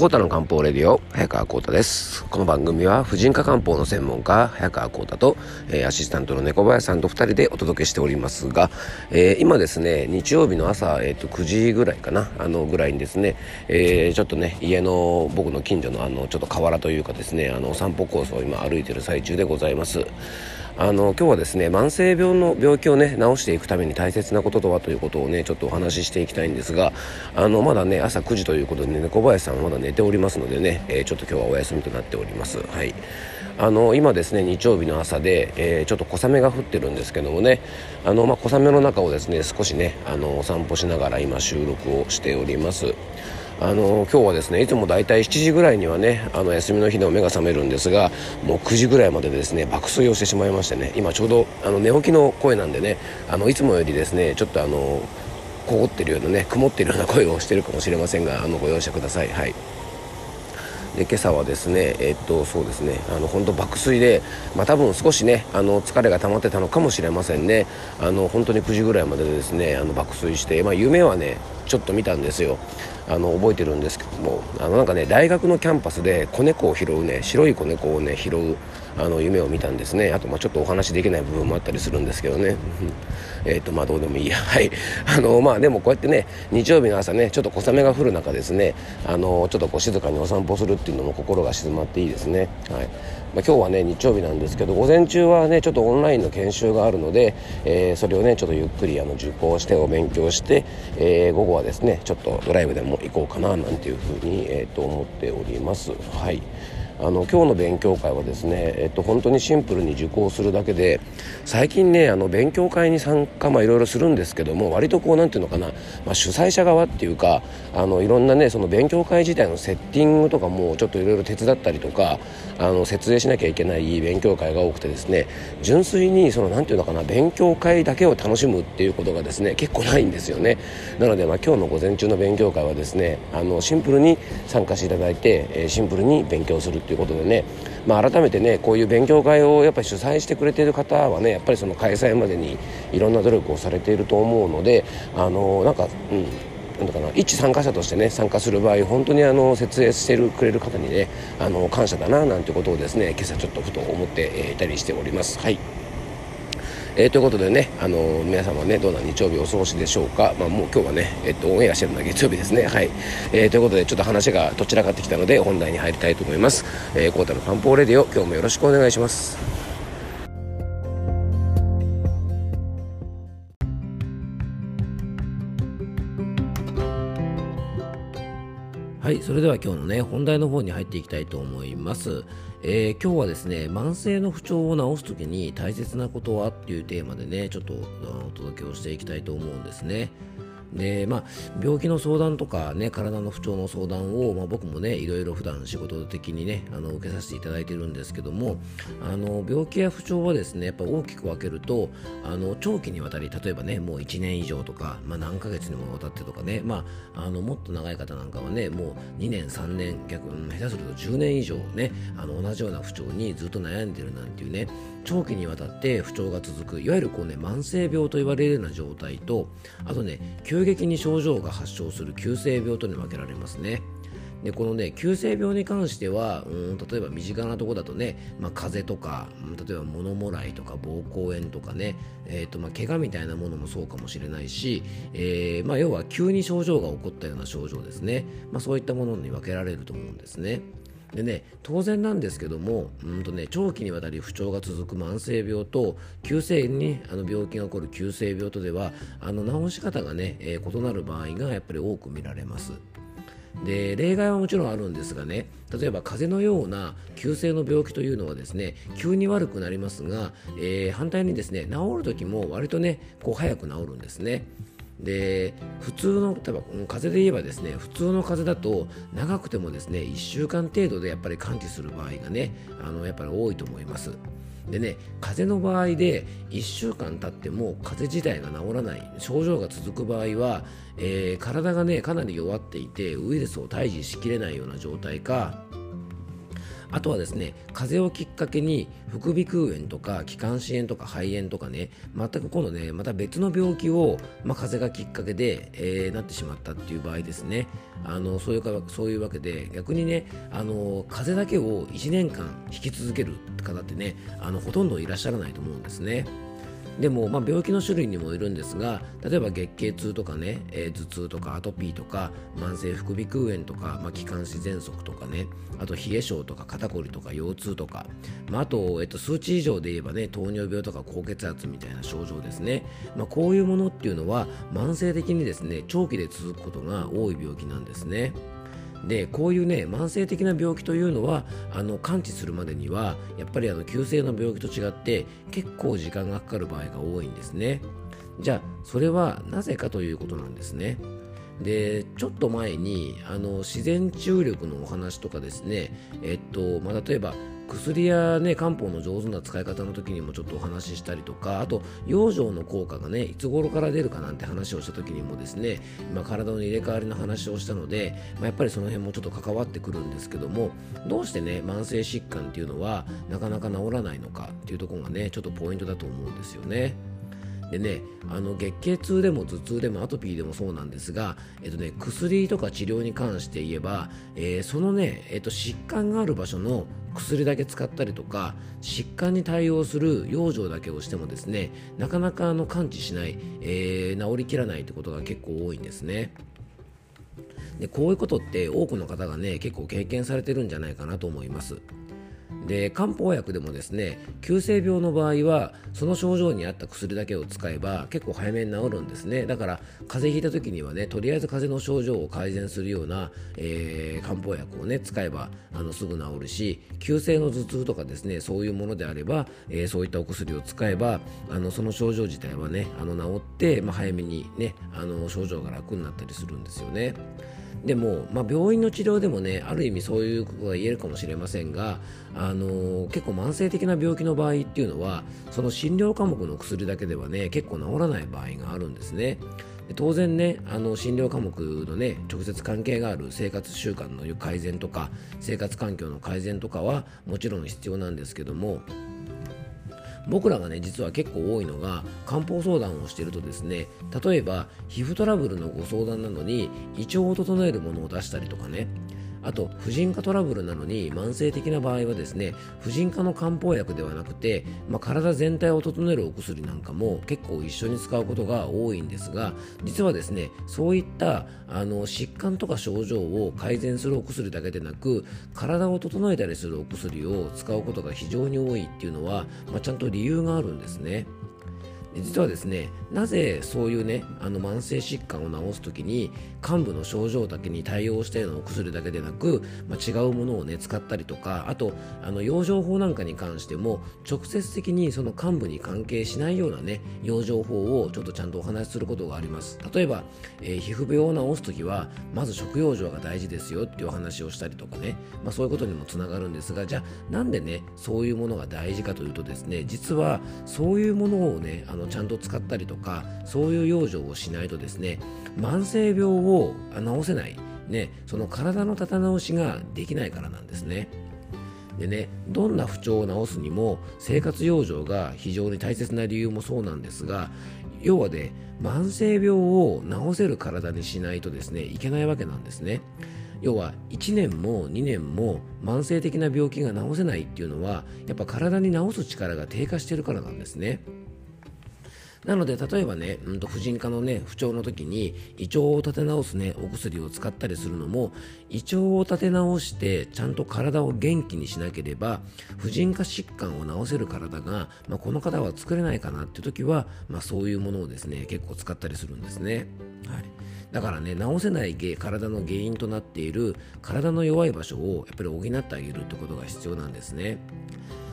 コータの漢方レディオ早川コータです。この番組は婦人科漢方の専門家早川コータと、えー、アシスタントの猫林さんと2人でお届けしておりますが、えー、今ですね日曜日の朝、えーと、9時ぐらいかなあのぐらいにですね、えー、ちょっとね家の僕の近所のあのちょっと河原というかですねあの散歩コースを今歩いてる最中でございます。あの今日はですね慢性病の病気をね治していくために大切なこととはということをねちょっとお話ししていきたいんですがあのまだね朝9時ということで、ね、猫林さんはまだ寝ておりますのでね、えー、ちょっと今日はお休みとなっております。はい。あの今ですね日曜日の朝で、えー、ちょっと小雨が降ってるんですけどもねあの、まあ、小雨の中をですね少しねあのお散歩しながら今収録をしております。あの今日はですねいつもだいたい7時ぐらいにはねあの休みの日の目が覚めるんですがもう9時ぐらいまでですね爆睡をしてしまいましてね今ちょうどあの寝起きの声なんでねあのいつもよりですねちょっとあの凍ってるようなね曇ってるような声をしてるかもしれませんがあのご容赦ください。はい。で今朝はですねえっとそうですねあの本当爆睡でまあ多分少しねあの疲れが溜まってたのかもしれませんね。あの本当に9時ぐらいまでですねあの爆睡してまあ夢はねちょっと見たんですよ。あの覚えてるんですけどもあのなんかね大学のキャンパスで子猫を拾うね白い子猫をね拾うあの夢を見たんですね。あとまあちょっとお話できない部分もあったりするんですけどね。えっとまあどうでもいいや。はい。あのまあでもこうやってね日曜日の朝ねちょっと小雨が降る中ですねあのちょっとこう静かにお散歩するっていうのも心が静まっていいですね。はい。まあ、今日はね日曜日なんですけど午前中はねちょっとオンラインの研修があるので、えー、それをねちょっとゆっくりあの受講してお勉強して、えー、午後はですねちょっとドライブでも行こうかななんていうふうに、えー、と思っております。はい。あの今日の勉強会はですね、えっと、本当にシンプルに受講するだけで最近ねあの勉強会に参加まあいろいろするんですけども割とこうなんていうのかな、まあ、主催者側っていうかあのいろんなねその勉強会自体のセッティングとかもちょっといろいろ手伝ったりとかあの設営しなきゃいけない勉強会が多くてですね純粋にそのなんていうのかな勉強会だけを楽しむっていうことがですね結構ないんですよね。なのでまあ今日の午前中の勉強会はですねあのシンプルに参加していただいて、えシンプルに勉強するということでね、まあ、改めてねこういう勉強会をやっぱり主催してくれている方はねやっぱりその開催までにいろんな努力をされていると思うのであのなんかうんなんだかな一参加者としてね参加する場合本当にあの設営してくれる方にねあの感謝だななんてことをですね今朝ちょっとふと思っていたりしております。はいえー、ということでね、あのー、皆様ね、どんな日曜日お過ごしでしょうか。まあ、もう今日はね、えっと、オンエアしてるのは月曜日ですね。はい。えー、ということで、ちょっと話がどちらかってきたので、本題に入りたいと思います。えー、コータの漢方レディオ、今日もよろしくお願いします。はい、それでは今日のね、本題の方に入っていきたいと思います。えー、今日はですね、慢性の不調を治す時に大切なことはっていうテーマでね、ちょっとお届けをしていきたいと思うんですね。でまあ、病気の相談とか、ね、体の不調の相談を、まあ、僕もねいろいろ普段仕事的にねあの受けさせていただいてるんですけどもあの病気や不調はですねやっぱ大きく分けるとあの長期にわたり例えばねもう1年以上とか、まあ、何ヶ月にもわたってとかね、まあ、あのもっと長い方なんかはねもう2年3年逆下手すると10年以上ねあの同じような不調にずっと悩んでるなんていうね長期にわたって不調が続くいわゆるこう、ね、慢性病と言われるような状態とあとね急激に症状が発症する急性病とに分けられますね。でこのね急性病に関してはうん例えば身近なところだとね、まあ、風邪とか例えば物もらいとか膀胱炎とかね、えーとまあ、怪我みたいなものもそうかもしれないし、えーまあ、要は急に症状が起こったような症状ですね、ま、そういったものに分けられると思うんですね。でね当然なんですけどもうんと、ね、長期にわたり不調が続く慢性病と急性にあの病気が起こる急性病とではあの治し方がね、えー、異なる場合がやっぱり多く見られます。で例外はもちろんあるんですがね例えば風邪のような急性の病気というのはですね急に悪くなりますが、えー、反対にですね治る時も割とねこう早く治るんですね。で普通の例えば風邪で言えばですね普通の風邪だと長くてもですね1週間程度でやっぱり完治する場合がねあのやっぱり多いと思います。でね風邪の場合で1週間経っても風邪自体が治らない症状が続く場合は、えー、体がねかなり弱っていてウイルスを退治しきれないような状態かあとはですね風邪をきっかけに副鼻腔炎とか気管支炎とか肺炎とかね全く今度ねまた別の病気を、まあ、風邪がきっかけで、えー、なってしまったっていう場合ですねあのそういうかそういうわけで逆にねあの風邪だけを1年間引き続ける方ってねあのほとんどいらっしゃらないと思うんですね。でも、まあ、病気の種類にもよるんですが例えば月経痛とかね、えー、頭痛とかアトピーとか慢性副鼻腔炎とか、まあ、気管支喘息とかねあと冷え性とか肩こりとか腰痛とか、まあ、あと、えっと、数値以上で言えばね糖尿病とか高血圧みたいな症状ですね、まあ、こういうものっていうのは慢性的にですね長期で続くことが多い病気なんですね。でこういうね慢性的な病気というのはあの完治するまでにはやっぱりあの急性の病気と違って結構時間がかかる場合が多いんですね。じゃあそれはなぜかということなんですね。でちょっと前にあの自然治癒力のお話とかですねえっと、まあ、例えば薬や、ね、漢方の上手な使い方の時にもちょっとお話ししたりとかあと養生の効果がねいつ頃から出るかなんて話をした時にもですね、まあ、体の入れ替わりの話をしたので、まあ、やっぱりその辺もちょっと関わってくるんですけどもどうしてね慢性疾患っていうのはなかなか治らないのかっていうところがねちょっとポイントだと思うんですよね。でねあの月経痛でも頭痛でもアトピーでもそうなんですが、えっとね、薬とか治療に関して言えば、えー、そのね、えっと、疾患がある場所の薬だけ使ったりとか疾患に対応する養生だけをしてもですねなかなかあの完治しない、えー、治りきらないってことが結構多いんですね。でこういうことって多くの方がね結構経験されてるんじゃないかなと思います。で漢方薬でもですね急性病の場合はその症状に合った薬だけを使えば結構早めに治るんですねだから風邪ひいた時にはねとりあえず風邪の症状を改善するような、えー、漢方薬をね使えばあのすぐ治るし急性の頭痛とかですねそういうものであれば、えー、そういったお薬を使えばあのその症状自体はねあの治って、まあ、早めにねあの症状が楽になったりするんですよね。でも、まあ、病院の治療でもねある意味そういうことが言えるかもしれませんが、あの、結構慢性的な病気の場合っていうのはその診療科目の薬だけではね結構治らない場合があるんですね。当然ねあの診療科目のね直接関係がある生活習慣の改善とか生活環境の改善とかはもちろん必要なんですけども僕らがね実は結構多いのが漢方相談をしてるとですね例えば皮膚トラブルのご相談なのに胃腸を整えるものを出したりとかねあと婦人科トラブルなのに慢性的な場合はですね婦人科の漢方薬ではなくて、まあ、体全体を整えるお薬なんかも結構一緒に使うことが多いんですが実はですねそういったあの疾患とか症状を改善するお薬だけでなく体を整えたりするお薬を使うことが非常に多いっていうのは、まあ、ちゃんと理由があるんですね。実はですねなぜそういうねあの慢性疾患を治す時に患部の症状だけに対応したようなお薬だけでなく、まあ、違うものをね使ったりとかあとあの養生法なんかに関しても直接的にその患部に関係しないようなね養生法をちょっとちゃんとお話しすることがあります。例えば、えー、皮膚病を治す時はまず食用生が大事ですよっていうお話をしたりとかね、まあ、そういうことにもつながるんですがじゃあなんでねそういうものが大事かというとですね実はそういうものをねあのちゃんと使ったりとかそういう養生をしないとですね慢性病を治せない、ね、その体の立て直しができないからなんですね。でね、どんな不調を治すにも生活養生が非常に大切な理由もそうなんですが要はね慢性病を治せる体にしないとですねいけないわけなんですね。要は1年も2年も慢性的な病気が治せないっていうのはやっぱ体に治す力が低下してるからなんですね。なので例えばね、うん、と婦人科のね不調の時に胃腸を立て直すねお薬を使ったりするのも胃腸を立て直してちゃんと体を元気にしなければ婦人科疾患を治せる体が、まあ、この方は作れないかなって時は、まあ、そういうものをですね結構使ったりするんですね。はいだからね治せない体の原因となっている体の弱い場所をやっぱり補ってあげるってことが必要なんですね。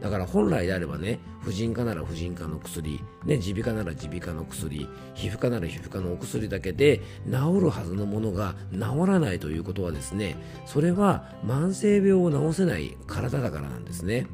だから本来であればね婦人科なら婦人科の薬ね耳鼻科なら耳鼻科の薬皮膚科なら皮膚科のお薬だけで治るはずのものが治らないということはですねそれは慢性病を治せない体だからなんですね。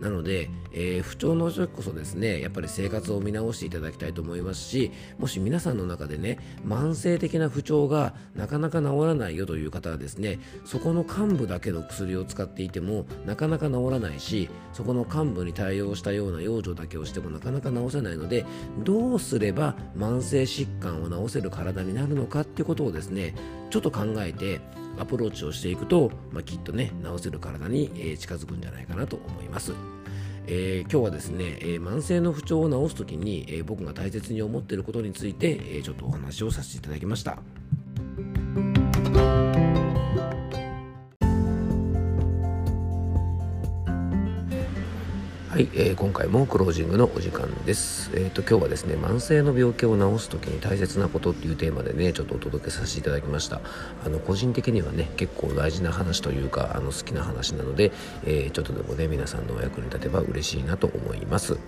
なので、えー、不調の時こそですねやっぱり生活を見直していただきたいと思いますしもし皆さんの中でね慢性的な不調がなかなか治らないよという方はですねそこの幹部だけの薬を使っていてもなかなか治らないしそこの幹部に対応したような養生だけをしてもなかなか治せないのでどうすれば慢性疾患を治せる体になるのかっていうことをですねちょっと考えてアプローチをしていくと、まあ、きっとね治せる体に、え近づくんじゃないかなと思います。えー、今日はですね、えー、慢性の不調を治す時に、えー、僕が大切に思っていることについて、えちょっとお話をさせていただきました。はい、えー、今回もクロージングのお時間です。えっ、ー、と今日はですね慢性の病気を治す時に大切なことっていうテーマでねちょっとお届けさせていただきました。あの個人的にはね結構大事な話というかあの好きな話なので、えー、ちょっとでもね皆さんのお役に立てば嬉しいなと思います。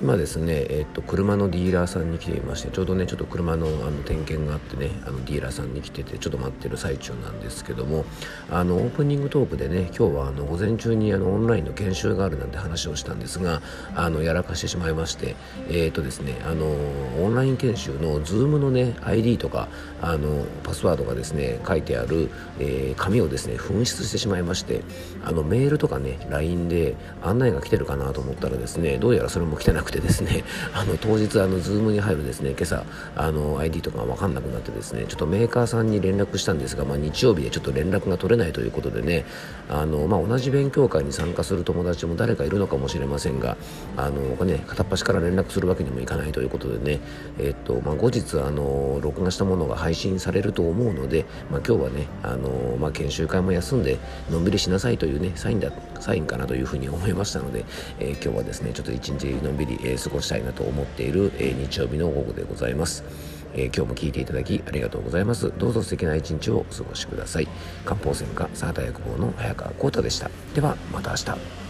今ですね、えーと、車のディーラーさんに来ていましてちょうどねちょっと車のあの点検があってねあのディーラーさんに来ててちょっと待ってる最中なんですけどもあのオープニングトークでね今日はあの午前中にあのオンラインの研修があるなんて話をしたんですがあのやらかしてしまいましてえっ、ー、とですねあのオンライン研修の Zoom のね ID とかあのパスワードがですね書いてある、えー、紙をですね紛失してしまいましてあのメールとかね LINE で案内が来てるかなと思ったらですねどうやらそれも来てなくくてですね あの当日あの Zoom に入るですね今朝あの ID とか分かんなくなってですねちょっとメーカーさんに連絡したんですが、まあ、日曜日でちょっと連絡が取れないということでねあの、まあ、同じ勉強会に参加する友達も誰かいるのかもしれませんがあの、ね、片っ端から連絡するわけにもいかないということでね、えっとまあ、後日あの録画したものが配信されると思うので、まあ、今日はねあの、まあ、研修会も休んでのんびりしなさいというねサインだサインかなというふうに思いましたので、えー、今日はですねちょっと一日のんびりえー、過ごしたいなと思っている、えー、日曜日の午後でございます。えー、今日も聞いていただきありがとうございます。どうぞ素敵な一日をお過ごしください。漢方専科サータ薬房の早川浩太でした。ではまた明日。